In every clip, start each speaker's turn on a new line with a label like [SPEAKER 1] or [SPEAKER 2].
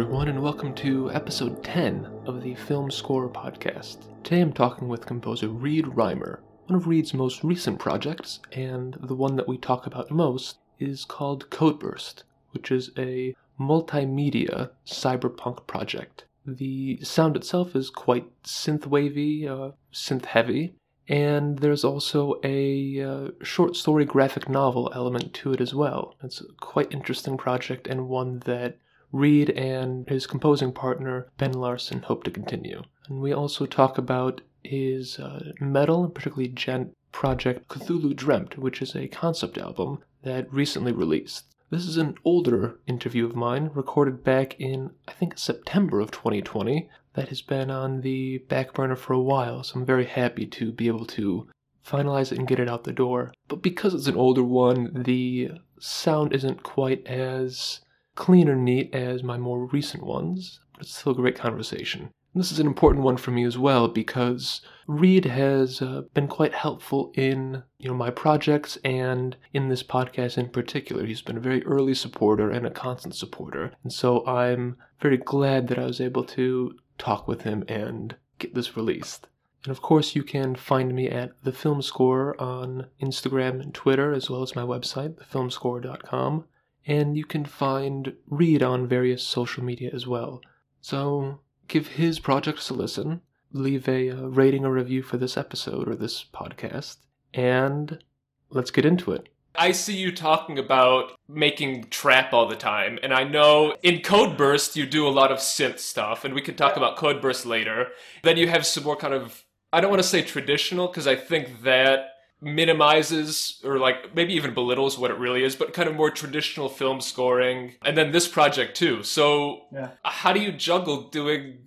[SPEAKER 1] Everyone, and welcome to episode 10 of the Film Score podcast. Today I'm talking with composer Reed Reimer. One of Reed's most recent projects, and the one that we talk about most, is called Codeburst, which is a multimedia cyberpunk project. The sound itself is quite synth wavy, uh, synth heavy, and there's also a uh, short story graphic novel element to it as well. It's a quite interesting project and one that Reed and his composing partner Ben Larson hope to continue. And we also talk about his uh, metal, particularly djent project Cthulhu Dreamt, which is a concept album that recently released. This is an older interview of mine, recorded back in, I think, September of 2020, that has been on the back burner for a while, so I'm very happy to be able to finalize it and get it out the door. But because it's an older one, the sound isn't quite as clean or neat as my more recent ones, but it's still a great conversation. And this is an important one for me as well because Reed has uh, been quite helpful in you know my projects and in this podcast in particular. He's been a very early supporter and a constant supporter, and so I'm very glad that I was able to talk with him and get this released. And of course, you can find me at The Film Score on Instagram and Twitter, as well as my website, thefilmscore.com and you can find Reed on various social media as well. So give his projects a listen, leave a uh, rating or review for this episode or this podcast, and let's get into it.
[SPEAKER 2] I see you talking about making trap all the time, and I know in Codeburst you do a lot of synth stuff, and we can talk about Codeburst later. Then you have some more kind of I don't want to say traditional because I think that minimizes or like maybe even belittles what it really is, but kind of more traditional film scoring. And then this project too. So yeah. how do you juggle doing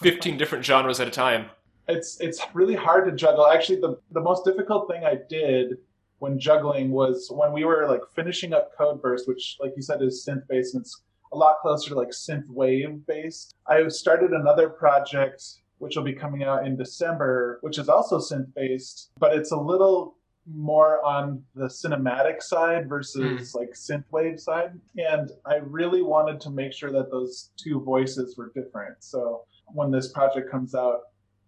[SPEAKER 2] 15 different genres at a time?
[SPEAKER 3] It's it's really hard to juggle. Actually, the the most difficult thing I did when juggling was when we were like finishing up Codeburst, which like you said is synth based and it's a lot closer to like synth wave based. I started another project which will be coming out in December, which is also synth based, but it's a little more on the cinematic side versus mm. like synthwave side. And I really wanted to make sure that those two voices were different. So when this project comes out,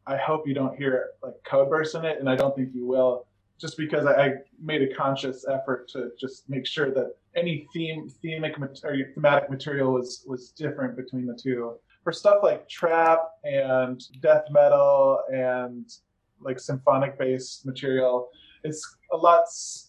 [SPEAKER 3] I hope you don't hear like Codeburst in it, and I don't think you will, just because I, I made a conscious effort to just make sure that any theme, themic, or thematic material was was different between the two for stuff like trap and death metal and like symphonic based material, it's a lot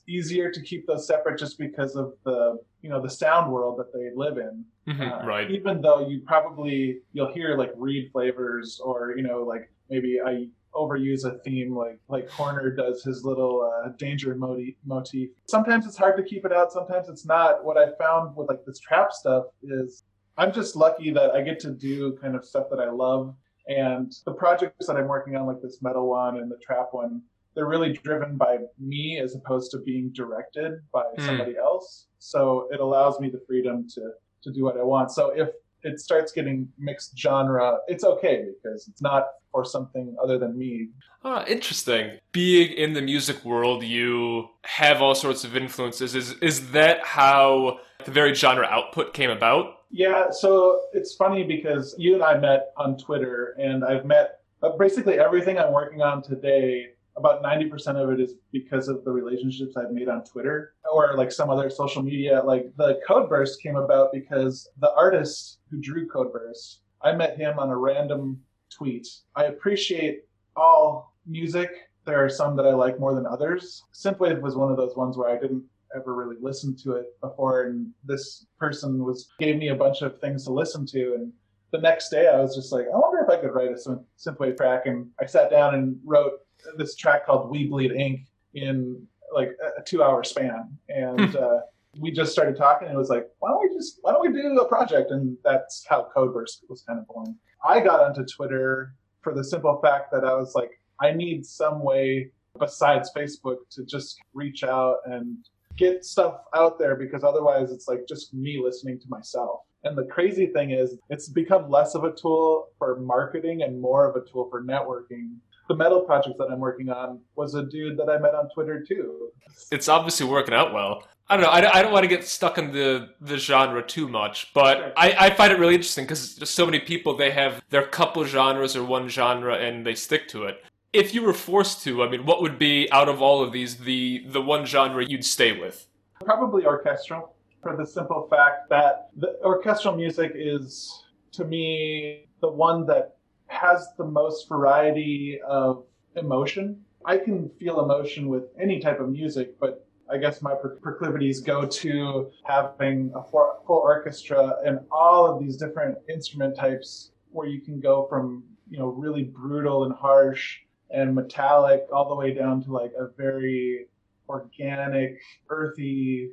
[SPEAKER 3] easier to keep those separate just because of the you know the sound world that they live in.
[SPEAKER 2] Mm-hmm, uh, right.
[SPEAKER 3] Even though you probably you'll hear like reed flavors or you know like maybe I overuse a theme like like Horner does his little uh, danger motif, motif. Sometimes it's hard to keep it out. Sometimes it's not. What I found with like this trap stuff is I'm just lucky that I get to do kind of stuff that I love. And the projects that I'm working on, like this metal one and the trap one, they're really driven by me as opposed to being directed by mm. somebody else. So it allows me the freedom to to do what I want. So if it starts getting mixed genre, it's okay because it's not for something other than me.
[SPEAKER 2] Ah, interesting. Being in the music world, you have all sorts of influences. Is is that how the very genre output came about?
[SPEAKER 3] Yeah, so it's funny because you and I met on Twitter, and I've met uh, basically everything I'm working on today. About 90% of it is because of the relationships I've made on Twitter or like some other social media. Like the Codeburst came about because the artist who drew Codeburst, I met him on a random tweet. I appreciate all music. There are some that I like more than others. Synthwave was one of those ones where I didn't ever really listened to it before and this person was gave me a bunch of things to listen to and the next day I was just like, I wonder if I could write a synthwave track and I sat down and wrote this track called We Bleed Ink in like a two hour span and hmm. uh, we just started talking and it was like, why don't we just why don't we do a project? And that's how Codeburst was kind of born. I got onto Twitter for the simple fact that I was like, I need some way besides Facebook to just reach out and get stuff out there because otherwise it's like just me listening to myself. And the crazy thing is, it's become less of a tool for marketing and more of a tool for networking. The metal project that I'm working on was a dude that I met on Twitter too.
[SPEAKER 2] It's obviously working out well.
[SPEAKER 1] I don't know. I don't, I don't want to get stuck in the, the genre too much, but
[SPEAKER 3] Sure.
[SPEAKER 1] I, I find it really interesting because so many people they have their couple genres or one genre and they stick to it. If you were forced to, I mean, what would be out of all of these the the one genre you'd stay with?
[SPEAKER 3] Probably orchestral, for the simple fact that the orchestral music is, to me, the one that has the most variety of emotion. I can feel emotion with any type of music, but I guess my proclivities go to having a full orchestra and all of these different instrument types where you can go from, you know, really brutal and harsh and metallic all the way down to like a very organic, earthy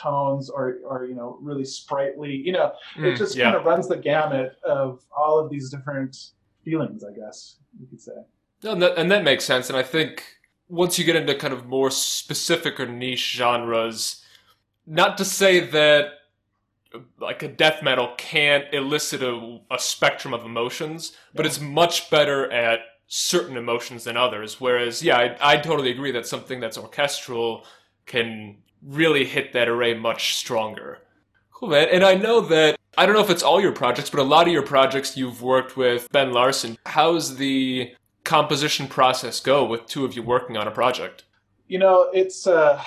[SPEAKER 3] tones or, or you know, really sprightly. You know, it
[SPEAKER 1] Mm,
[SPEAKER 3] just
[SPEAKER 1] yeah.
[SPEAKER 3] kind of runs the gamut of all of these different feelings, I guess you could say.
[SPEAKER 1] And that, and that makes sense. And I think once you get into kind of more specific or niche genres, not to say that like a death metal can't elicit a, a spectrum of emotions, but it's much better at certain emotions than others. Whereas, yeah, I, I totally agree that something that's orchestral can really hit that array much stronger. Cool, man. And I know that I don't know if it's all your projects, but a lot of your projects you've worked with Ben Larson. How's the composition process go with two of you working on a project?
[SPEAKER 3] You know, it's uh,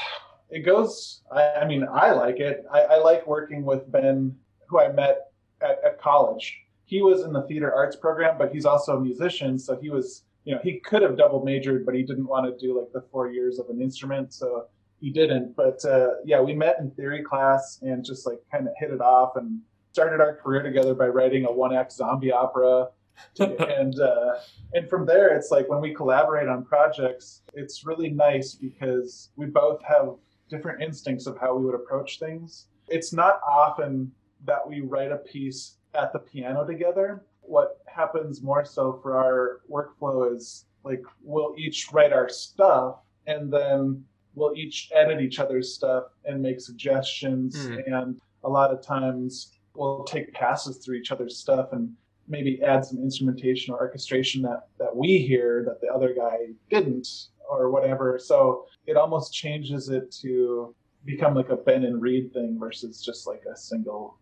[SPEAKER 3] it goes. I, I mean, I like it. I, I like working with Ben, who I met at, at college. He was in the theater arts program, but he's also a musician, so he was. You know, he could have double majored, but he didn't want to do like the four years of an instrument, so he didn't. But uh, yeah, we met in theory class and just like kind of hit it off and started our career together by writing a one act zombie opera. and uh, and from there, it's like when we collaborate on projects, it's really nice because we both have different instincts of how we would approach things. It's not often that we write a piece at the piano together. What happens more so for our workflow is like we'll each write our stuff and then we'll each edit each other's stuff and make suggestions.
[SPEAKER 1] Hmm.
[SPEAKER 3] And a lot of times we'll take passes through each other's stuff and maybe add some instrumentation or orchestration that, that we hear that the other guy didn't or whatever. So it almost changes it to become like a Ben and Reed thing versus just like a single,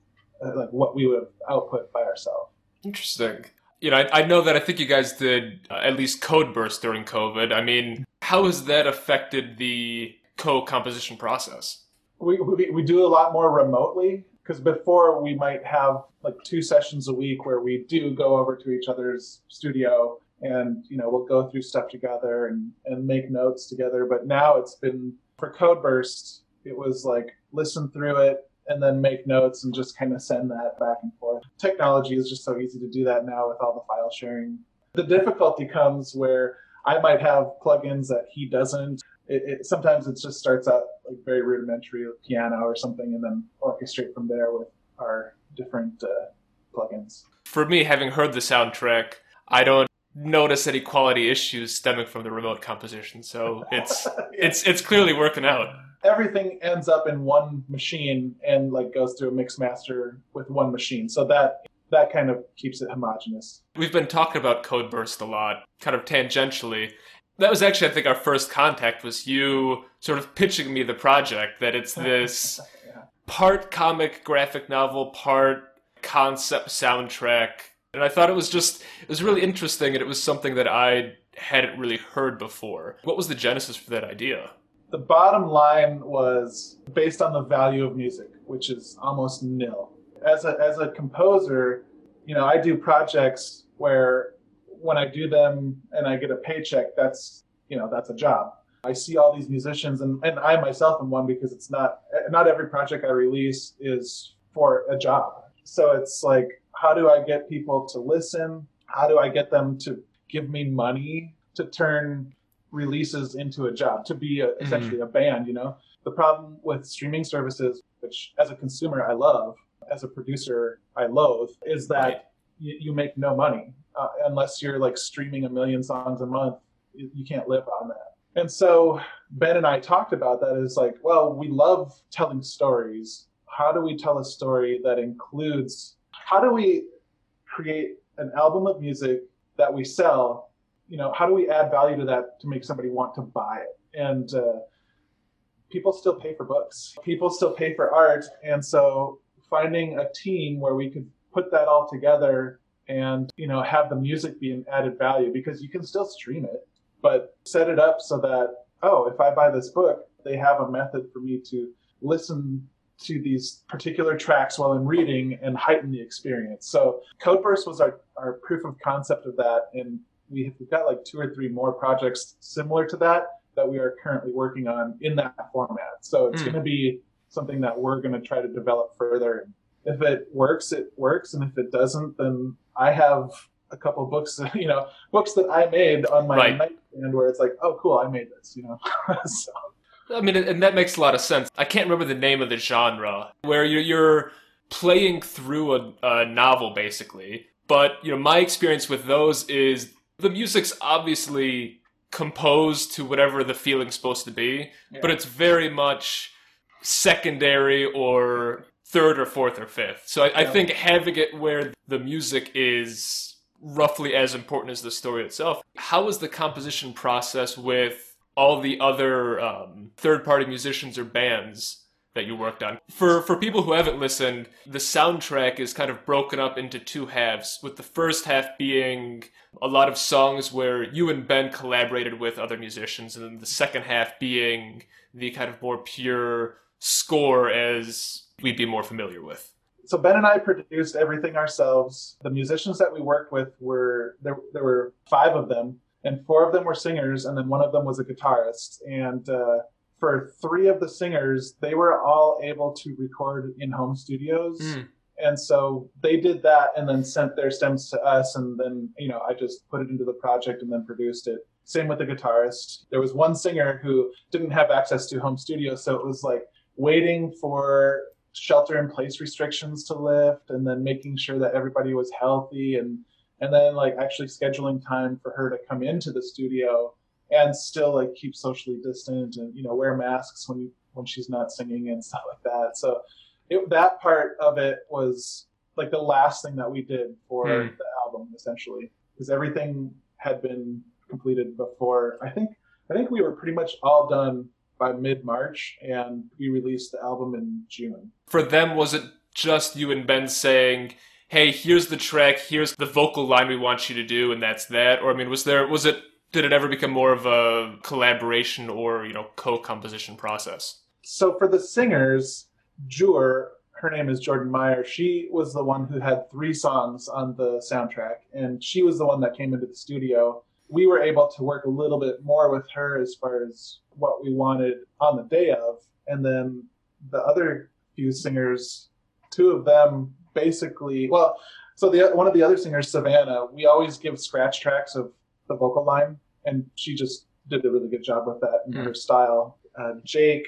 [SPEAKER 3] like what we would output by ourselves.
[SPEAKER 1] Interesting. You know, I, I know that I think you guys did uh, at least Codeburst during COVID. I mean, how has that affected the co-composition process?
[SPEAKER 3] We, we, we do a lot more remotely because before we might have like two sessions a week where we do go over to each other's studio and you know we'll go through stuff together and, and make notes together but now it's been for Codeburst it was like listen through it and then make notes and just kind of send that back and forth technology is just so easy to do that now with all the file sharing the difficulty comes where i might have plugins that he doesn't it, it sometimes it just starts out like very rudimentary with piano or something and then orchestrate from there with our different uh, plugins
[SPEAKER 1] For me, having heard the soundtrack, I don't notice any quality issues stemming from the remote composition. So it's it's it's clearly working out.
[SPEAKER 3] Everything ends up in one machine and like goes through a mix master with one machine so that that kind of keeps it homogeneous
[SPEAKER 1] We've been talking about Codeburst a lot, kind of tangentially. That was actually, I think, our first contact was you sort of pitching me the project that it's this
[SPEAKER 3] Yeah.
[SPEAKER 1] part comic graphic novel, part concept soundtrack. And I thought it was just, it was really interesting and it was something that I hadn't really heard before. What was the genesis for that idea?
[SPEAKER 3] The bottom line was based on the value of music which is almost nil. As a as a composer you know i do projects where when i do them and i get a paycheck that's you know that's a job. I see all these musicians and, and i myself am one because it's not not every project i release is for a job. So it's like how do i get people to listen? How do i get them to give me money to turn releases into a job to be a, essentially a band you know? The problem with streaming services which as a consumer i love as a producer i loathe is that
[SPEAKER 1] Right.
[SPEAKER 3] you, you make no money. Uh, unless you're like streaming a million songs a month you, you can't live on that. And so ben and i talked about that is like well we love telling stories. How do we tell a story that includes how do we create an album of music that we sell you know how do we add value to that to make somebody want to buy it and uh, people still pay for books. People still pay for art. And so finding a team where we could put that all together and, you know, have the music be an added value because you can still stream it, but set it up so that, oh, if I buy this book, they have a method for me to listen to these particular tracks while I'm reading and heighten the experience. So Codeburst was our, our proof of concept of that. And we have, we've got like two or three more projects similar to that that we are currently working on in that format. So it's mm. going to be something that we're going to try to develop further. If it works, it works, and if it doesn't, then I have a couple books, you know, books that I made on my right. nightstand where it's like, oh, cool, I made this, you know. so.
[SPEAKER 1] I mean, and that makes a lot of sense. I can't remember the name of the genre where you're, you're playing through a, a novel, basically. But you know, my experience with those is the music's obviously composed to whatever the feeling's supposed to be, yeah. but it's very much secondary or third or fourth or fifth. So I, yeah. I, think having it where the music is roughly as important as the story itself. How was the composition process with all the other um, third party musicians or bands? That you worked on. For for people who haven't listened, the soundtrack is kind of broken up into two halves, with the first half being a lot of songs where you and Ben collaborated with other musicians, and then the second half being the kind of more pure score as we'd be more familiar with.
[SPEAKER 3] So Ben and I produced everything ourselves. The musicians that we worked with were there. There were five of them, and four of them were singers, and then one of them was a guitarist. And uh, for three of the singers, they were all able to record in home studios. Mm. And so they did that and then sent their stems to us. And then, you know, I just put it into the project and then produced it. Same with the guitarist. There was one singer who didn't have access to home studio. So it was like waiting for shelter in place restrictions to lift and then making sure that everybody was healthy and and then like actually scheduling time for her to come into the studio and still like keep socially distant and you know wear masks when you, when she's not singing and stuff like that. So it, that part of it was like the last thing that we did for mm. the album essentially because everything had been completed before. I think I think we were pretty much all done by mid March and we released the album in June.
[SPEAKER 1] For them, was it just you and Ben saying? Hey, here's the track. Here's the vocal line we want you to do, and that's that. Or I mean, was there was it did it ever become more of a collaboration or you know co-composition process?
[SPEAKER 3] So for the singers, Jur, her name is Jordan Meyer. She was the one who had three songs on the soundtrack, and she was the one that came into the studio. We were able to work a little bit more with her as far as what we wanted on the day of, and then the other few singers, two of them basically, well, so the one of the other singers, Savannah, we always give scratch tracks of the vocal line, and she just did a really good job with that in mm. her style. Uh, Jake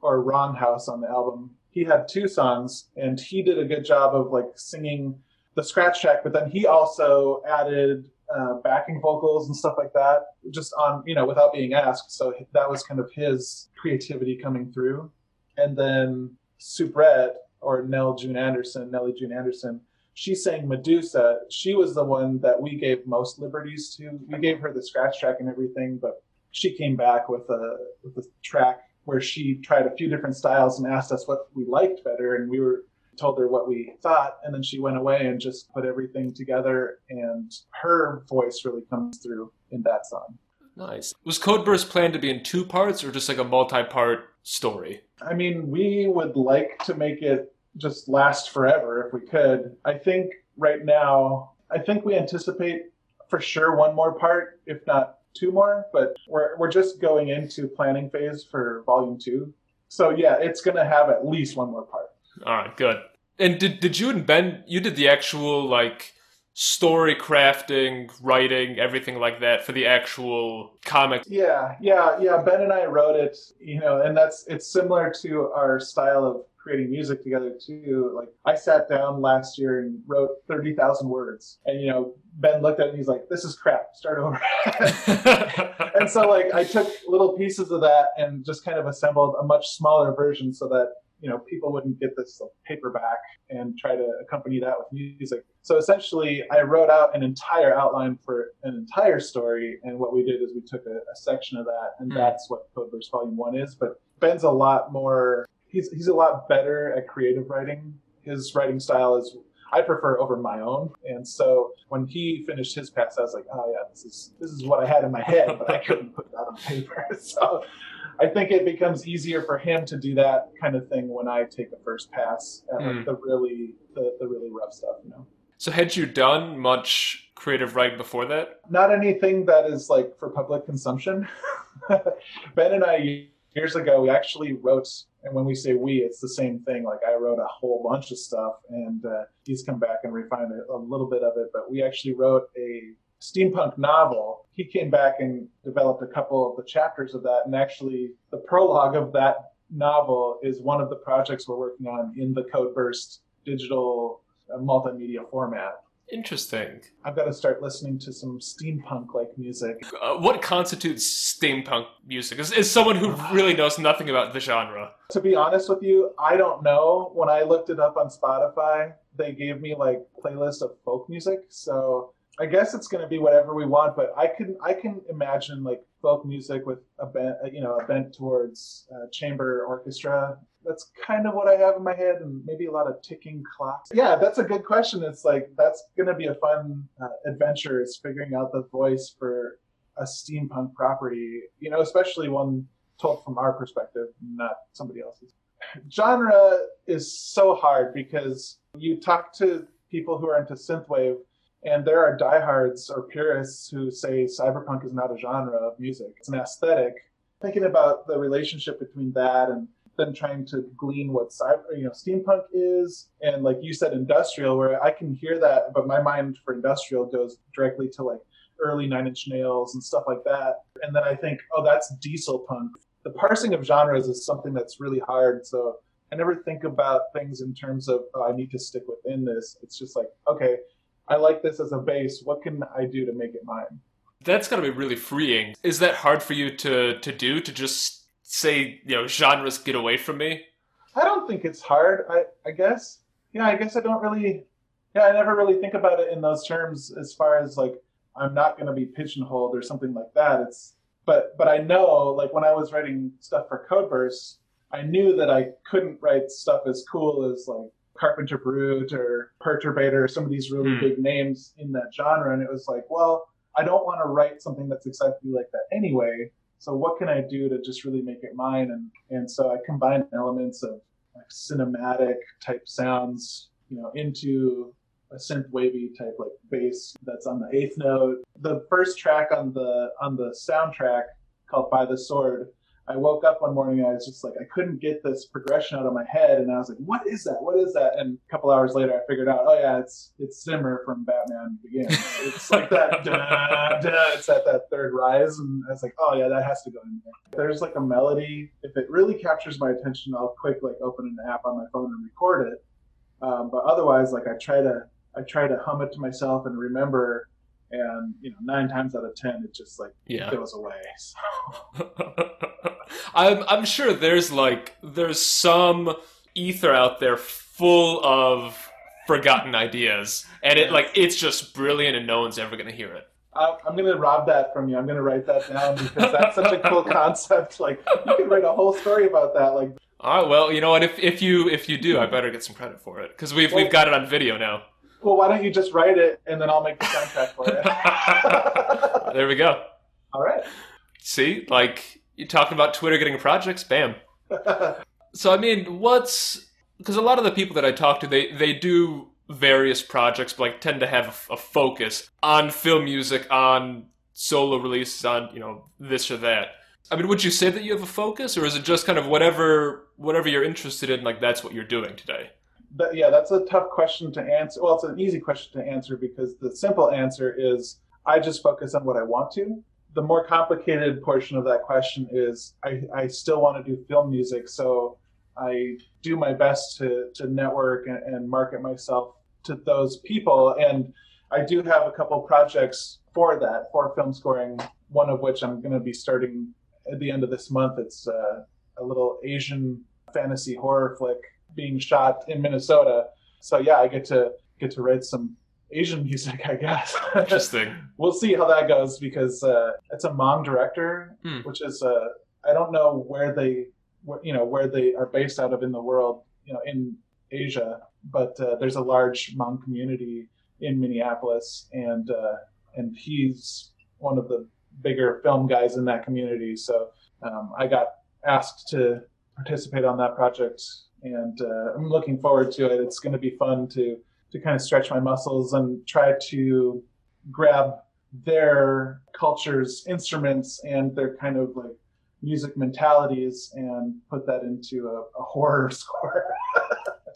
[SPEAKER 3] or Ron House on the album, he had two songs, and he did a good job of like singing the scratch track, but then he also added uh, backing vocals and stuff like that, just on you know without being asked. So that was kind of his creativity coming through. And then Soubrette or Nell June Anderson, Nellie June Anderson, she sang Medusa. She was the one that we gave most liberties to. We gave her the scratch track and everything, but she came back with a with a track where she tried a few different styles and asked us what we liked better, and we were told her what we thought, and then she went away and just put everything together, and her voice really comes through in that song.
[SPEAKER 1] Nice. Was Codeburst planned to be in two parts or just like a multi-part story?
[SPEAKER 3] I mean, we would like to make it just last forever if we could. I think right now, I think we anticipate for sure one more part, if not two more, but we're, we're just going into planning phase for volume two. So yeah, it's going to have at least one more part.
[SPEAKER 1] All right, good. And did, did you and Ben, you did the actual like story crafting, writing, everything like that for the actual comic.
[SPEAKER 3] Yeah, yeah, yeah. Ben and I wrote it, you know, and that's it's similar to our style of creating music together too. Like I sat down last year and wrote thirty thousand words, and you know Ben looked at it and he's like, "This is crap. Start over." and so like I took little pieces of that and just kind of assembled a much smaller version so that you know people wouldn't get this like, paperback and try to accompany that with music. So essentially, I wrote out an entire outline for an entire story, and what we did is we took a, a section of that, and
[SPEAKER 1] Hmm.
[SPEAKER 3] that's what Codeburst Volume One is. But Ben's a lot more. He's he's a lot better at creative writing. His writing style is I prefer over my own. And so when he finished his pass, I was like, oh yeah, this is this is what I had in my head, but I couldn't put that on paper. So I think it becomes easier for him to do that kind of thing when I take a first pass at like
[SPEAKER 1] Mm.
[SPEAKER 3] the really the, the really rough stuff, you know.
[SPEAKER 1] So had you done much creative writing before that?
[SPEAKER 3] Not anything that is like for public consumption. ben and I years ago we actually wrote and when we say we it's the same thing. Like i wrote a whole bunch of stuff and uh, he's come back and refined a, a little bit of it but we actually wrote a steampunk novel. He came back and developed a couple of the chapters of that and actually the prologue of that novel is one of the projects we're working on in the codeburst digital uh, multimedia format
[SPEAKER 1] Interesting.
[SPEAKER 3] i've got to start listening to some steampunk like music
[SPEAKER 1] Uh, what constitutes steampunk music? Is, is someone who really knows nothing about the genre?
[SPEAKER 3] To be honest with you, I don't know. When I looked it up on Spotify, they gave me like playlists of folk music. So I guess it's going to be whatever we want. But I can I can imagine like folk music with a bent you know a bent towards uh, chamber orchestra. That's kind of what I have in my head, and maybe a lot of ticking clocks. Yeah, that's a good question. It's like that's going to be a fun uh, adventure. Is figuring out the voice for a steampunk property. You know, especially one told from our perspective, not somebody else's. Genre is so hard because you talk to people who are into synthwave, and there are diehards or purists who say cyberpunk is not a genre of music; it's an aesthetic. Thinking about the relationship between that and then trying to glean what cyber, you know, steampunk is, and like you said, industrial, where I can hear that, but my mind for industrial goes directly to like early Nine Inch Nails and stuff like that. And then I think, oh, that's diesel punk. The parsing of genres is something that's really hard. So I never think about things in terms of, oh, I need to stick within this. It's just like, okay, I like this as a base. What can I do to make it mine?
[SPEAKER 1] That's got to be really freeing. Is that hard for you to to do? To just say, you know, genres get away from me?
[SPEAKER 3] I don't think it's hard. I, I guess. Yeah, I guess I don't really. Yeah, I never really think about it in those terms as far as like I'm not going to be pigeonholed or something like that. It's but but I know like when I was writing stuff for Codeburst, I knew that I couldn't write stuff as cool as like Carpenter Brut or Perturbator, some of these really
[SPEAKER 1] Hmm.
[SPEAKER 3] big names in that genre, and it was like, well, I don't want to write something that's exactly like that anyway. So what can I do to just really make it mine? And and so I combined elements of like cinematic type sounds, you know, into a synth wavy type like bass that's on the eighth note. The first track on the on the soundtrack called By the Sword. I woke up one morning and I was just like I couldn't get this progression out of my head and I was like, what is that? What is that? And a couple hours later I figured out, oh yeah, it's it's Zimmer from Batman Begins. It's like that da, da, it's at that third rise and I was like, oh yeah, that has to go in there. There's like a melody. If it really captures my attention, I'll quick like open an app on my phone and record it. Um, but otherwise, like I try to I try to hum it to myself and remember, and you know, nine times out of ten, it just like
[SPEAKER 1] Yeah.
[SPEAKER 3] goes away. So,
[SPEAKER 1] I'm I'm sure there's like there's some ether out there full of forgotten ideas, and it like it's just brilliant, and no one's ever gonna hear it.
[SPEAKER 3] I, I'm gonna rob that from you. I'm gonna write that down because that's such a cool concept. Like you could write a whole story about that. Like,
[SPEAKER 1] All right, well, you know what? If if you if you do, I better get some credit for it because we've we've got it on video now.
[SPEAKER 3] Well, why don't you just write it and then I'll make the soundtrack for it.
[SPEAKER 1] there we go.
[SPEAKER 3] All right.
[SPEAKER 1] See, like you talking about Twitter getting projects, bam. So I mean, what's because a lot of the people that I talk to, they they do various projects, but like tend to have a focus on film music, on solo releases, on you know this or that. I mean, would you say that you have a focus, or is it just kind of whatever whatever you're interested in, like that's what you're doing today?
[SPEAKER 3] But yeah, that's a tough question to answer. Well, it's an easy question to answer because the simple answer is I just focus on what I want to. The more complicated portion of that question is I, I still want to do film music, so I do my best to, to network and, and market myself to those people. And I do have a couple projects for that, for film scoring, one of which I'm going to be starting at the end of this month. It's uh, a little Asian fantasy horror flick being shot in Minnesota. So yeah, I get to get to write some Asian music, I guess.
[SPEAKER 1] Interesting.
[SPEAKER 3] we'll see how that goes because uh, it's a Hmong director,
[SPEAKER 1] Hmm.
[SPEAKER 3] which is uh, I don't know where they, you know, where they are based out of in the world, you know, in Asia, but uh, there's a large Hmong community in Minneapolis, and uh, and he's one of the bigger film guys in that community. So um, I got asked to participate on that project, and uh, I'm looking forward to it. It's going to be fun to to kind of stretch my muscles and try to grab their culture's instruments and their kind of like music mentalities and put that into a, a horror score.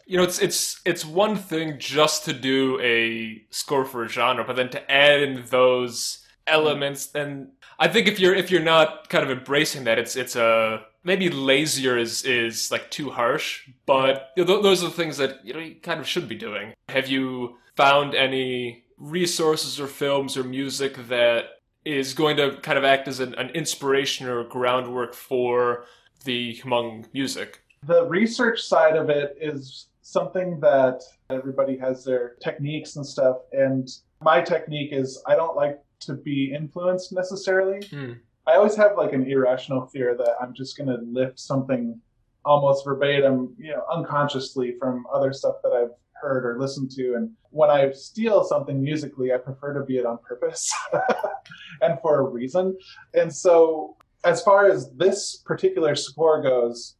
[SPEAKER 1] You know, it's it's it's one thing just to do a score for a genre, but then to add in those elements, and I think if you're if you're not kind of embracing that, it's it's a maybe lazier is is like too harsh, but you know, th- those are the things that you know you kind of should be doing. Have you found any resources or films or music that is going to kind of act as an, an inspiration or groundwork for the Hmong music?
[SPEAKER 3] the research side of it is something that everybody has their techniques and stuff and my technique is i don't like to be influenced necessarily
[SPEAKER 1] Hmm.
[SPEAKER 3] I always have like an irrational fear that i'm just going to lift something almost verbatim you know unconsciously from other stuff that i've heard or listened to and when i steal something musically i prefer to be it on purpose and for a reason and so as far as this particular score goes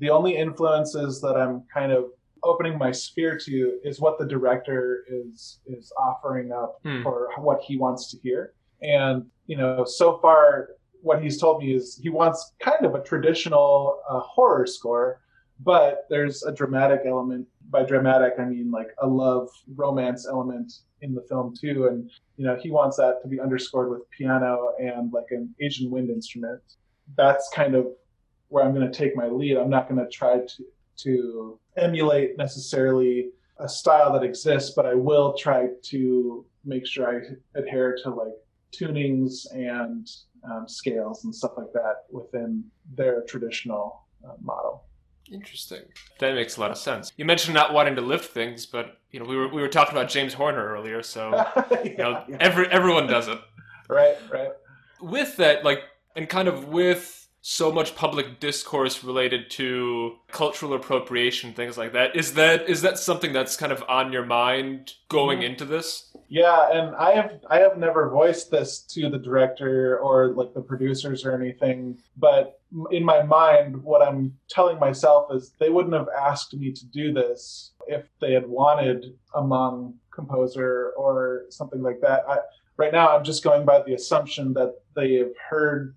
[SPEAKER 3] the only influences that I'm kind of opening my sphere to is what the director is is offering up
[SPEAKER 1] Hmm.
[SPEAKER 3] for what he wants to hear. And you know, so far what he's told me is he wants kind of a traditional uh, horror score, but there's a dramatic element. By dramatic, I mean like a love romance element in the film too. And you know, he wants that to be underscored with piano and like an Asian wind instrument. That's kind of where I'm going to take my lead. I'm not going to try to to emulate necessarily a style that exists, but I will try to make sure I adhere to like tunings and um, scales and stuff like that within their traditional uh, model.
[SPEAKER 1] Interesting. That makes a lot of sense. You mentioned not wanting to lift things, but you know we were we were talking about James Horner earlier, so you know
[SPEAKER 3] Yeah, yeah.
[SPEAKER 1] every everyone does it.
[SPEAKER 3] right, right.
[SPEAKER 1] With that, like, and kind of with so much public discourse related to cultural appropriation, things like that, is that is that something that's kind of on your mind going
[SPEAKER 3] Mhm.
[SPEAKER 1] into this?
[SPEAKER 3] Yeah, and I have I have never voiced this to the director or like the producers or anything, but in my mind, what I'm telling myself is they wouldn't have asked me to do this if they had wanted a Hmong composer or something like that. I, right now, I'm just going by the assumption that they have heard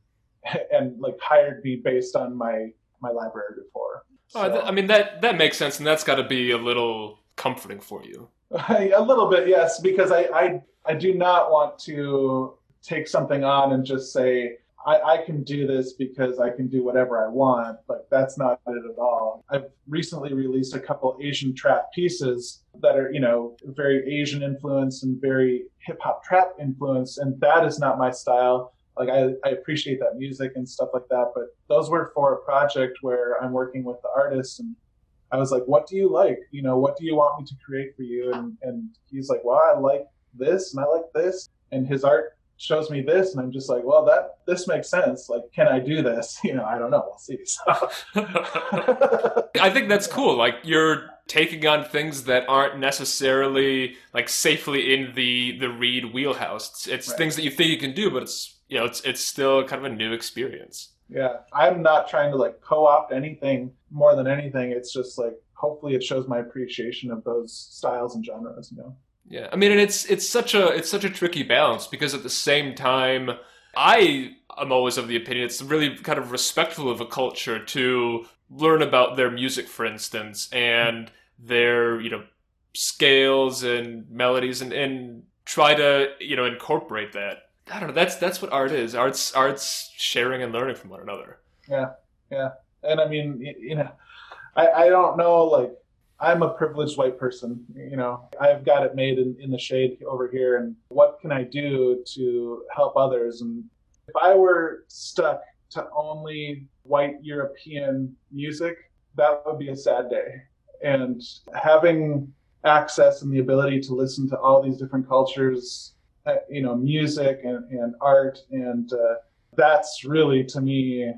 [SPEAKER 3] and like hired me based on my my library before.
[SPEAKER 1] Oh, I mean that that makes sense, and that's got to be a little comforting for you.
[SPEAKER 3] a little bit, yes, because I, I I do not want to take something on and just say I, I can do this because I can do whatever I want. Like that's not it at all. I've recently released a couple Asian trap pieces that are you know very Asian influenced and very hip hop trap influenced, and that is not my style. Like I, I appreciate that music and stuff like that, but those were for a project where I'm working with the artist and I was like, "What do you like? You know, what do you want me to create for you?" And and he's like, "Well, I like this and I like this." And his art shows me this, and I'm just like, "Well, that this makes sense. Like, can I do this? You know, I don't know. We'll see." So,
[SPEAKER 1] I think that's cool. Like you're taking on things that aren't necessarily like safely in the the Reed wheelhouse. It's, it's
[SPEAKER 3] Right.
[SPEAKER 1] things that you think you can do, but it's you know it's it's still kind of a new experience.
[SPEAKER 3] yeah, I'm not trying to like co-opt anything more than anything. It's just like hopefully it shows my appreciation of those styles and genres. You know.
[SPEAKER 1] Yeah, I mean, and it's it's such a it's such a tricky balance because at the same time, I am always of the opinion it's really kind of respectful of a culture to learn about their music, for instance, and their you know scales and melodies, and and try to you know incorporate that. I don't know. That's that's what art is. Art's art's sharing and learning from one another. Yeah, yeah.
[SPEAKER 3] And I mean, you know, I, I don't know, like, I'm a privileged white person, you know, I've got it made in, in the shade over here, and what can I do to help others? And if I were stuck to only white European music, that would be a sad day. And having access and the ability to listen to all these different cultures, you know, music and, and art, and uh, that's really to me,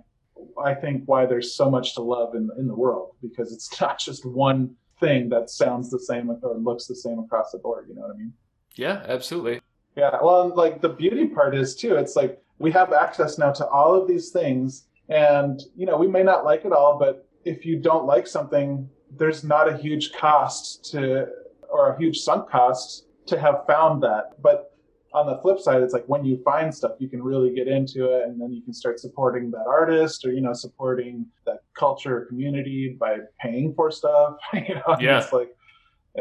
[SPEAKER 3] I think why there's so much to love in in the world because it's not just one thing that sounds the same or looks the same across the board. You know what I mean?
[SPEAKER 1] Yeah, absolutely.
[SPEAKER 3] Yeah. Well, like the beauty part is too. It's like we have access now to all of these things, and you know we may not like it all, but if you don't like something, there's not a huge cost to or a huge sunk cost to have found that. But on the flip side, it's like when you find stuff, you can really get into it, and then you can start supporting that artist, or you know, supporting that culture community by paying for stuff. you know,
[SPEAKER 1] yeah.
[SPEAKER 3] it's like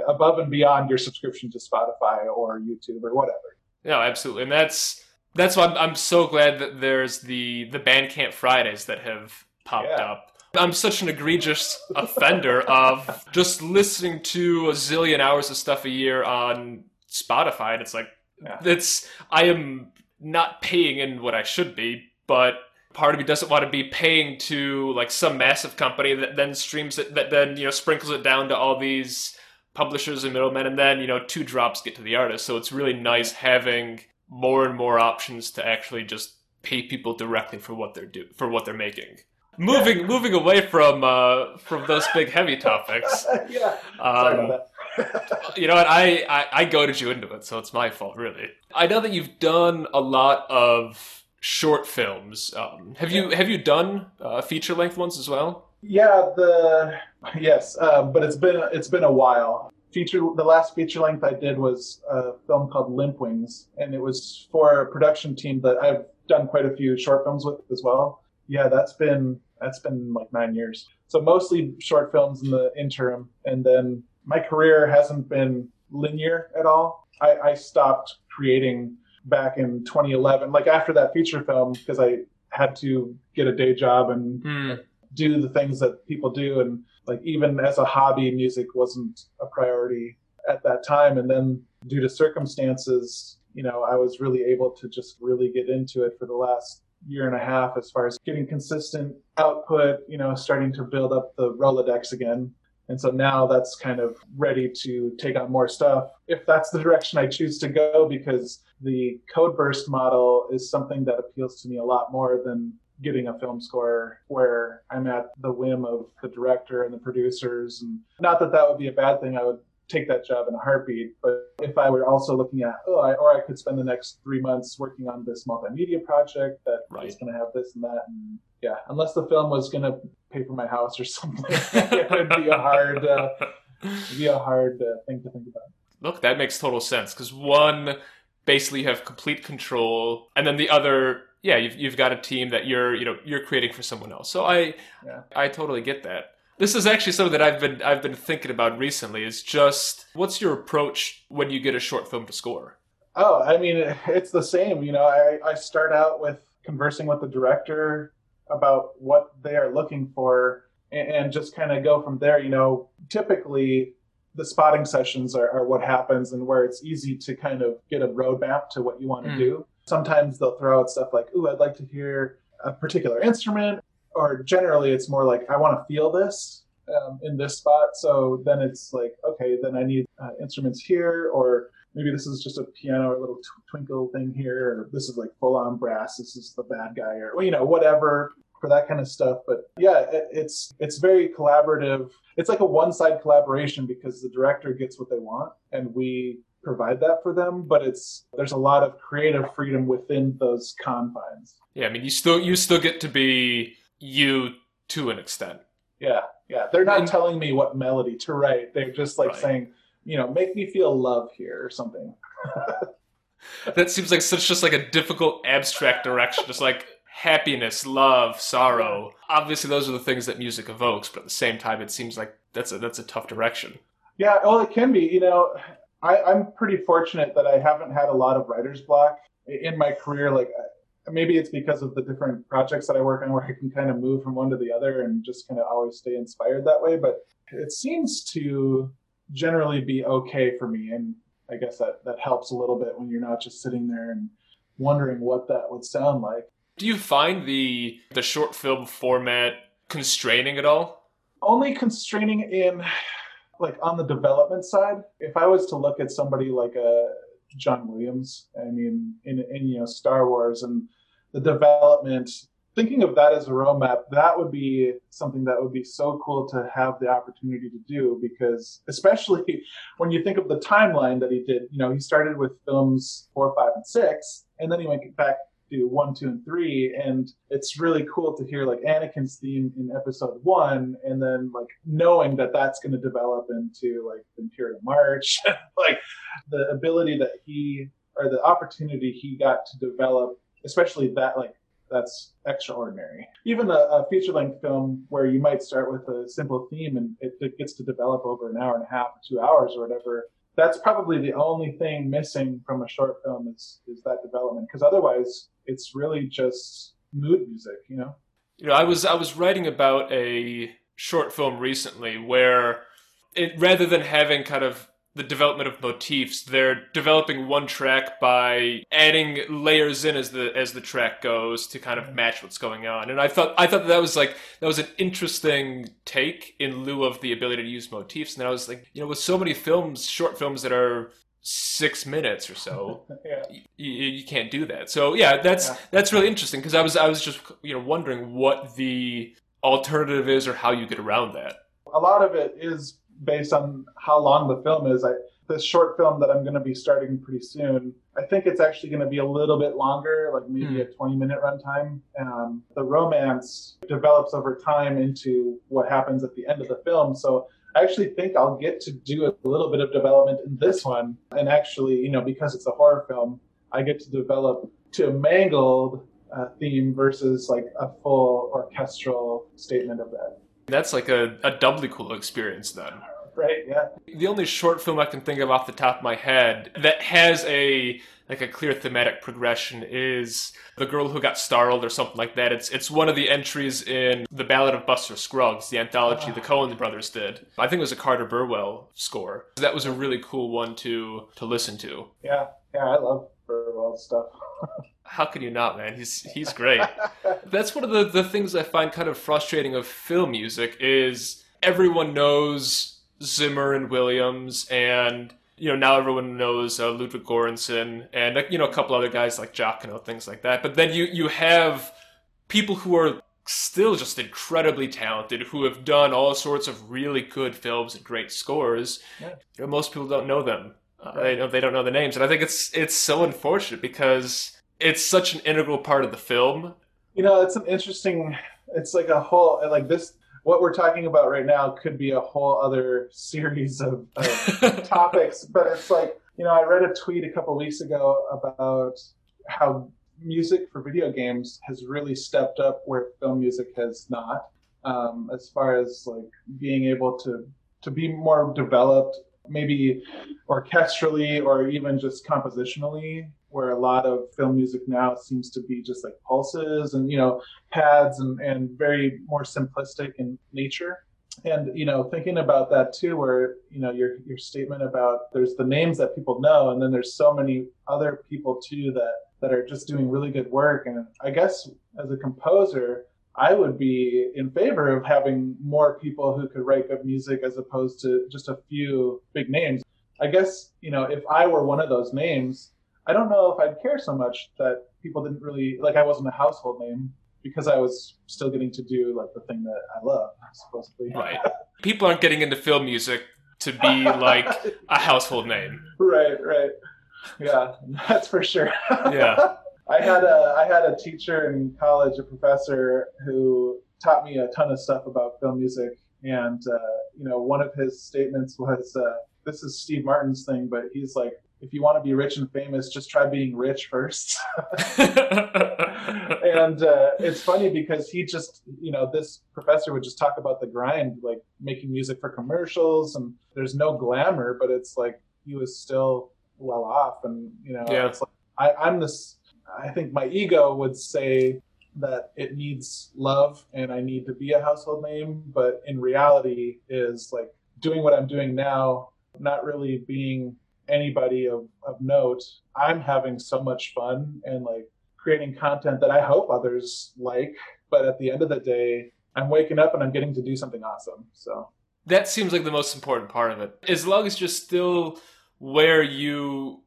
[SPEAKER 3] above and beyond your subscription to Spotify or YouTube or whatever.
[SPEAKER 1] No, absolutely, and that's that's why I'm, I'm so glad that there's the the Bandcamp Fridays that have popped
[SPEAKER 3] Yeah.
[SPEAKER 1] up. I'm such an egregious offender of just listening to a zillion hours of stuff a year on Spotify, and it's like
[SPEAKER 3] Yeah.
[SPEAKER 1] it's I am not paying in what I should be, but part of me doesn't want to be paying to like some massive company that then streams it that then you know sprinkles it down to all these publishers and middlemen and then you know two drops get to the artist so it's really nice having more and more options to actually just pay people directly for what they're do for what they're making moving moving away from uh from those big heavy topics
[SPEAKER 3] yeah. Sorry
[SPEAKER 1] um,
[SPEAKER 3] about that.
[SPEAKER 1] You know what? I, I I goaded you into it, so it's my fault, really. I know that you've done a lot of short films. Um, have you have you done uh, feature length ones as well?
[SPEAKER 3] Yeah, the yes, uh, but it's been it's been a while. Feature the last feature length I did was a film called Limp Wings, and it was for a production team that I've done quite a few short films with as well. Yeah, that's been that's been like nine years. So mostly short films in the interim, and then my career hasn't been linear at all. I, I stopped creating back in 2011, like after that feature film, because I had to get a day job and
[SPEAKER 1] Hmm.
[SPEAKER 3] do the things that people do and like even as a hobby music wasn't a priority at that time and then due to circumstances you know i was really able to just really get into it for the last year and a half as far as getting consistent output you know starting to build up the rolodex again and so now that's kind of ready to take on more stuff if that's the direction i choose to go because the Codeburst model is something that appeals to me a lot more than getting a film score where I'm at the whim of the director and the producers. And not that that would be a bad thing. I would take that job in a heartbeat. But if I were also looking at, oh, I, or I could spend the next three months working on this multimedia project that is
[SPEAKER 1] Right.
[SPEAKER 3] going to have this and that. And yeah, unless the film was going to pay for my house or something, it would be a hard, uh, be a hard uh, thing to think about.
[SPEAKER 1] Look, that makes total sense because one, basically, you have complete control, and then the other, yeah, you've you've got a team that you're you know you're creating for someone else. So I
[SPEAKER 3] Yeah.
[SPEAKER 1] I totally get that. This is actually something that I've been I've been thinking about recently. Is just what's your approach when you get a short film to score?
[SPEAKER 3] Oh, I mean, it's the same. You know, I, I start out with conversing with the director about what they are looking for and, and just kind of go from there. You know, typically the spotting sessions are, are what happens and where it's easy to kind of get a roadmap to what you want to
[SPEAKER 1] Mm.
[SPEAKER 3] do. Sometimes they'll throw out stuff like, ooh, I'd like to hear a particular instrument. Or generally, it's more like, I want to feel this um, in this spot. So then it's like, okay, then I need uh, instruments here, or maybe this is just a piano or a little tw- twinkle thing here, or this is like full on brass. This is the bad guy, or you know, whatever for that kind of stuff. But yeah, it, it's it's very collaborative. It's like a one side collaboration because the director gets what they want, and we provide that for them. But it's there's a lot of creative freedom within those confines.
[SPEAKER 1] Yeah, I mean you still you still get to be you to an extent.
[SPEAKER 3] Yeah, yeah. They're not
[SPEAKER 1] And-
[SPEAKER 3] telling me what melody to write. They're just like
[SPEAKER 1] Right.
[SPEAKER 3] saying, you know, make me feel love here or something.
[SPEAKER 1] That seems like such just like a difficult abstract direction, just like happiness, love, sorrow. Obviously, those are the things that music evokes, but at the same time, it seems like that's a that's a tough direction.
[SPEAKER 3] Yeah, well, it can be. You know, I, I'm pretty fortunate that I haven't had a lot of writer's block in my career. Like, maybe it's because of the different projects that I work on where I can kind of move from one to the other and just kind of always stay inspired that way. But it seems to generally be okay for me. And I guess that, that helps a little bit when you're not just sitting there and wondering what that would sound like.
[SPEAKER 1] Do you find the the short film format constraining at all?
[SPEAKER 3] Only constraining in like on the development side. If I was to look at somebody like a John Williams, I mean, in, in you know Star Wars and the development thinking of that as a roadmap, that would be something that would be so cool to have the opportunity to do because, especially when you think of the timeline that he did, you know, he started with films four, five, and six, and then he went back to one, two, and three. And it's really cool to hear like Anakin's theme in episode one, and then like knowing that that's going to develop into like Imperial March, like the ability that he or the opportunity he got to develop, especially that like that's extraordinary. Even a, a feature length film where you might start with a simple theme and it, it, gets to develop over an hour and a half, two hours or whatever. That's probably the only thing missing from a short film is is that development because otherwise it's really just mood music, you know.
[SPEAKER 1] You know, I was I was writing about a short film recently where it rather than having kind of the development of motifs. They're developing one track by adding layers in as the as the track goes to kind of match what's going on. And I thought I thought that was like that was an interesting take in lieu of the ability to use motifs. And I was like, you know, with so many films, short films that are six minutes or so
[SPEAKER 3] yeah.
[SPEAKER 1] you, you can't do that so yeah that's yeah. that's really interesting because i was i was just you know wondering what the alternative is or how you get around that
[SPEAKER 3] a lot of it is based on how long the film is. I, this short film that I'm going to be starting pretty soon, I think it's actually going to be a little bit longer, like maybe mm. a 20 minute runtime. Um, the romance develops over time into what happens at the end of the film. So I actually think I'll get to do a little bit of development in this one. And actually, you know, because it's a horror film, I get to develop to a mangled uh, theme versus like a full orchestral statement of that.
[SPEAKER 1] That's like a, a doubly cool experience then.
[SPEAKER 3] Right, yeah.
[SPEAKER 1] The only short film I can think of off the top of my head that has a like a clear thematic progression is The Girl Who Got Startled or something like that. It's it's one of the entries in The Ballad of Buster Scruggs, the anthology the ah. Coen brothers did. I think it was a Carter Burwell score. That was a really cool one to to listen to.
[SPEAKER 3] Yeah, yeah, I love Burwell stuff.
[SPEAKER 1] how can you not, man? He's he's great. That's one of the, the things I find kind of frustrating of film music is everyone knows Zimmer and Williams and you know now everyone knows uh, Ludwig Göransson and uh, you know a couple other guys like Giacchino, things like that. But then you you have people who are still just incredibly talented who have done all sorts of really good films and great scores. Yeah. Most people don't know them. Uh, they, they don't know the names, and I think it's it's so unfortunate because it's such an integral part of the film.
[SPEAKER 3] You know, it's an interesting. It's like a whole like this. What we're talking about right now could be a whole other series of, of topics, but it's like you know, I read a tweet a couple weeks ago about how music for video games has really stepped up where film music has not. Um, as far as like being able to to be more developed, maybe orchestrally or even just compositionally where a lot of film music now seems to be just like pulses and you know pads and, and very more simplistic in nature. And you know thinking about that too where you know your your statement about there's the names that people know and then there's so many other people too that that are just doing really good work. And i guess as a composer i would be in favor of having more people who could write good music as opposed to just a few big names. I guess you know if i were one of those names I don't know if I'd care so much that people didn't really like I wasn't a household name because I was still getting to do like the thing that I love supposedly.
[SPEAKER 1] Right. People aren't getting into film music to be like a household name.
[SPEAKER 3] Right, right. Yeah, that's for sure.
[SPEAKER 1] Yeah.
[SPEAKER 3] I had a I had a teacher in college, a professor who taught me a ton of stuff about film music, and uh, you know, one of his statements was, uh, "This is Steve Martin's thing," but he's like, if you want to be rich and famous, just try being rich first. and uh, it's funny because he just, you know, this professor would just talk about the grind, like making music for commercials, and there's no glamour, but it's like he was still well off, and you know,
[SPEAKER 1] yeah.
[SPEAKER 3] it's like I, I'm this. I think my ego would say that it needs love and I need to be a household name, but in reality, is like doing what I'm doing now, not really being anybody of, of note, I'm having so much fun and like creating content that I hope others like. But at the end of the day, I'm waking up and I'm getting to do something awesome. So
[SPEAKER 1] that seems like the most important part of it. As long as you're still where you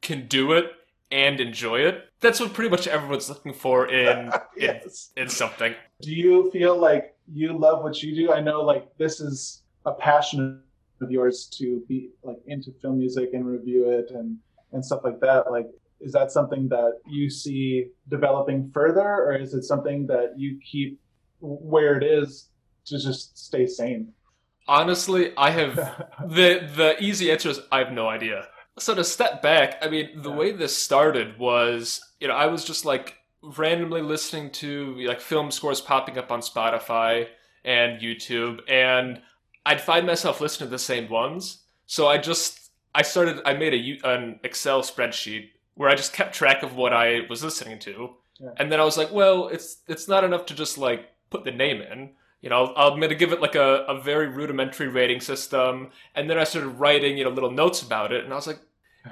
[SPEAKER 1] can do it and enjoy it, that's what pretty much everyone's looking for in
[SPEAKER 3] yes.
[SPEAKER 1] in, in something.
[SPEAKER 3] Do you feel like you love what you do? I know like this is a passion of yours to be like into film music and review it and and stuff like that. Like is that something that you see developing further or is it something that you keep where it is to just stay sane?
[SPEAKER 1] Honestly, I have the the easy answer is I have no idea. So to step back, I mean, the way this started was, you know, I was just like randomly listening to like film scores popping up on Spotify and YouTube, and I'd find myself listening to the same ones. So I just I started I made a an Excel spreadsheet where I just kept track of what I was listening to, yeah. and then I was like, well, it's it's not enough to just like put the name in. You know, I'm going to give it like a, a very rudimentary rating system, and then I started writing you know little notes about it, and I was like,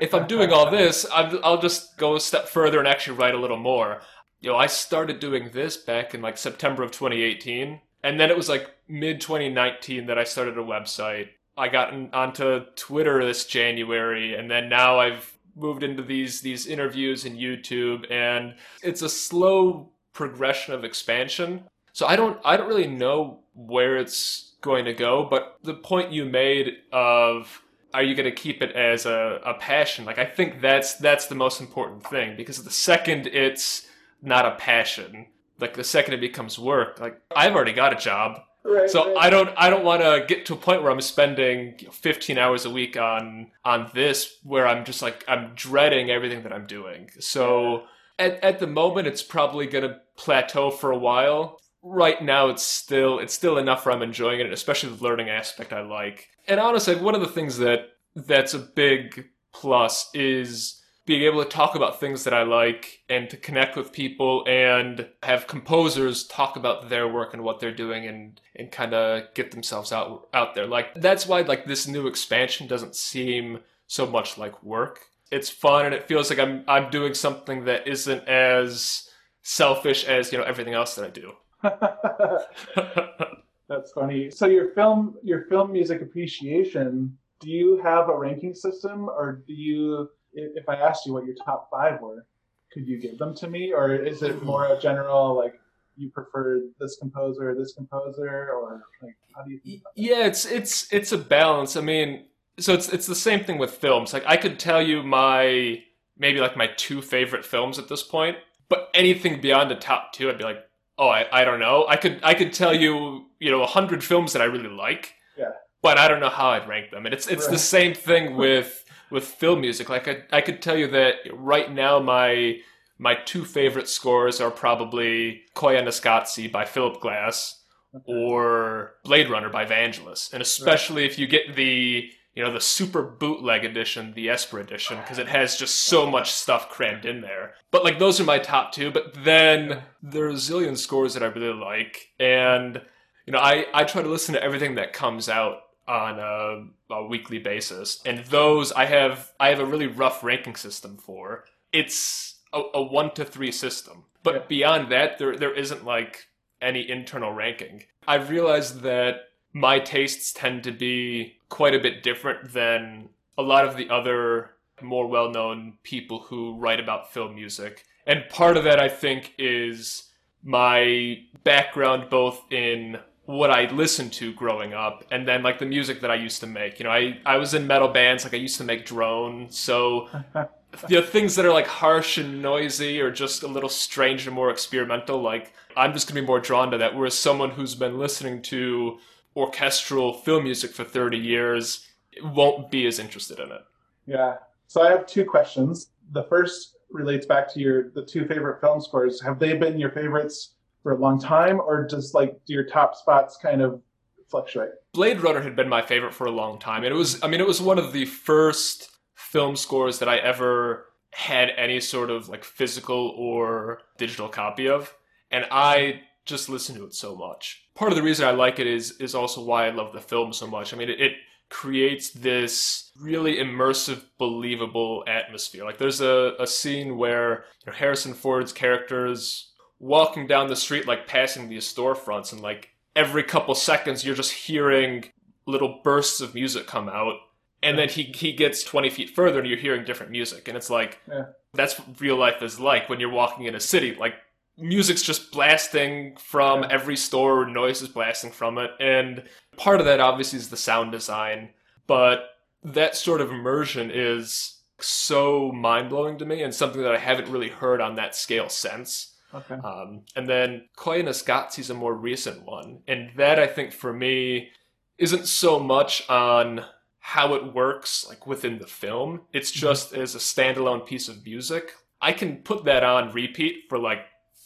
[SPEAKER 1] if I'm doing all this, i I'll just go a step further and actually write a little more. You know, I started doing this back in like September of 2018, and then it was like mid 2019 that I started a website. I got onto Twitter this January, and then now I've moved into these these interviews and YouTube, and it's a slow progression of expansion. So I don't I don't really know where it's going to go, but the point you made of are you going to keep it as a, a passion? Like I think that's that's the most important thing because the second it's not a passion, like the second it becomes work, like I've already got a job. Right, so right. I don't I don't want to get to a point where I'm spending 15 hours a week on on this where I'm just like I'm dreading everything that I'm doing. So at at the moment it's probably going to plateau for a while. Right now it's still it's still enough where I'm enjoying it, especially the learning aspect I like. And honestly, one of the things that that's a big plus is being able to talk about things that I like and to connect with people and have composers talk about their work and what they're doing and and kind of get themselves out out there. Like that's why like this new expansion doesn't seem so much like work. It's fun and it feels like I'm I'm doing something that isn't as selfish as, you know, everything else that I do.
[SPEAKER 3] That's funny. So your film your film music appreciation, do you have a ranking system or do you if I asked you what your top five were, could you give them to me, or is it more a general like you prefer this composer or this composer, or like how do you?
[SPEAKER 1] yeah, it's it's it's a balance. I mean, so it's it's the same thing with films. Like I could tell you my maybe like my two favorite films at this point, but anything beyond the top two, I'd be like, oh, I, I don't know. I could I could tell you you know a hundred films that I really like.
[SPEAKER 3] Yeah.
[SPEAKER 1] But I don't know how I'd rank them, and it's it's right. the same thing with with film music. Like I, I could tell you that right now my my two favorite scores are probably Koyaanisqatsi by Philip Glass or Blade Runner by Vangelis. And especially right. if you get the you know the super bootleg edition, the Esper edition, because it has just so much stuff crammed in there. But like those are my top two. But then there's a zillion scores that I really like, and you know I I try to listen to everything that comes out on a, a, weekly basis, and those I have I have a really rough ranking system for. It's a, a one to three system, but yeah. beyond that, there there isn't like any internal ranking. I've realized that my tastes tend to be quite a bit different than a lot of the other more well-known people who write about film music. And part of that I think is my background both in what I listened to growing up and then like the music that I used to make. You know, I, I was in metal bands, like I used to make drone. So the things that are like harsh and noisy or just a little strange and more experimental, like I'm just gonna be more drawn to that. Whereas someone who's been listening to orchestral film music for 30 years won't be as interested in it.
[SPEAKER 3] Yeah. So I have two questions. The first relates back to your the two favorite film scores. Have they been your favorites for a long time, or just like do your top spots kind of fluctuate?
[SPEAKER 1] Blade Runner had been my favorite for a long time, and it was I mean it was one of the first film scores that I ever had any sort of like physical or digital copy of, and I just listened to it so much. Part of the reason I like it is is also why I love the film so much. I mean it, it creates this really immersive, believable atmosphere. Like there's a, a scene where you know, Harrison Ford's characters walking down the street, like passing these storefronts, and like every couple seconds you're just hearing little bursts of music come out. And then he he gets 20 feet further and you're hearing different music. And it's like
[SPEAKER 3] Yeah.
[SPEAKER 1] that's what real life is like when you're walking in a city. Like music's just blasting from every store noise is blasting from it. And part of that obviously is the sound design. But that sort of immersion is so mind-blowing to me and something that i haven't really heard on that scale since
[SPEAKER 3] Okay.
[SPEAKER 1] um, and then Koyaanisqatsi's a more recent one. And that, I think, for me, isn't so much on how it works like within the film. It's just as a standalone piece of music. I can put that on repeat for like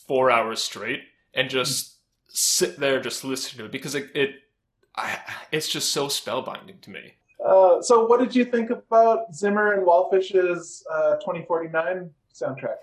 [SPEAKER 1] four hours straight and just sit there just listening to it because it, it I, it's just so spellbinding to me.
[SPEAKER 3] Uh, so, what did you think about Zimmer and Wallfisch's uh, 2049 soundtrack?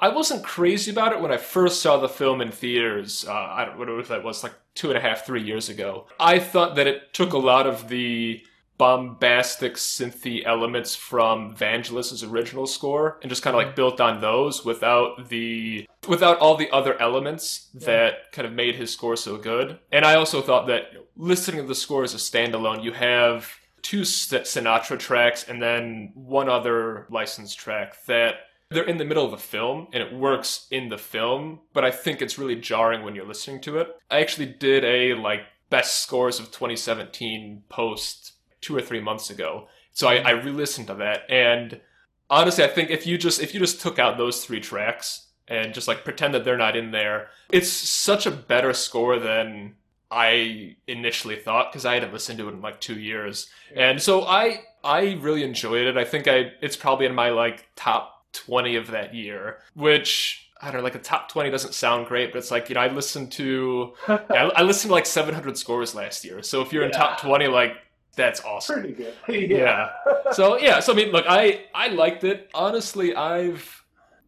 [SPEAKER 1] I wasn't crazy about it when I first saw the film in theaters. Uh, I don't know if that was, like two and a half, three years ago. I thought that it took a lot of the bombastic synthy elements from Vangelis's original score and just kind of like built on those without the without all the other elements that kind of made his score so good. And I also thought that listening to the score as a standalone, you have two Sinatra tracks and then one other licensed track that they're in the middle of the film and it works in the film, but I think it's really jarring when you're listening to it. I actually did a like best scores of 2017 post two or three months ago. So I, I re-listened to that and honestly I think if you just if you just took out those three tracks and just like pretend that they're not in there, it's such a better score than I initially thought because I hadn't listened to it in like two years. And so I I really enjoyed it. I think I it's probably in my like top 20 of that year, which I don't know, like a top 20 doesn't sound great, but it's like, you know, I listened to, I, I listened to like 700 scores last year. So if you're in top 20, like, that's awesome.
[SPEAKER 3] Pretty good.
[SPEAKER 1] Yeah. So, yeah. So, I mean, look, I, I liked it. Honestly, I've,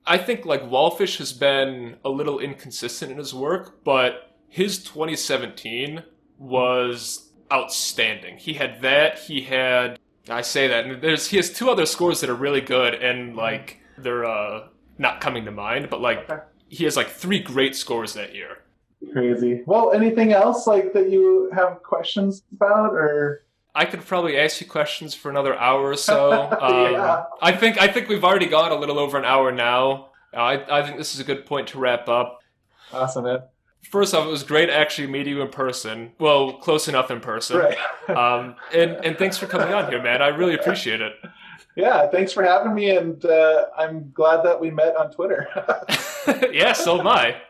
[SPEAKER 1] I think like Wallfisch has been a little inconsistent in his work, but his 2017 was outstanding. He had that, he had, I say that, and there's, he has two other scores that are really good, and like, they're, uh, not coming to mind, but like,
[SPEAKER 3] Okay.
[SPEAKER 1] he has like three great scores that year.
[SPEAKER 3] Crazy. Well, anything else like that you have questions about, or
[SPEAKER 1] I could probably ask you questions for another hour or so. Um,
[SPEAKER 3] Yeah.
[SPEAKER 1] I think I think we've already gone a little over an hour now. Uh, I I think this is a good point to wrap up.
[SPEAKER 3] awesome, man.
[SPEAKER 1] First off, it was great to actually meet you in person. Well, close enough in person.
[SPEAKER 3] Right.
[SPEAKER 1] Um, and and thanks for coming on here, man. I really appreciate it.
[SPEAKER 3] Yeah. Thanks for having me, and uh, I'm glad that we met on Twitter.
[SPEAKER 1] yeah, so am I.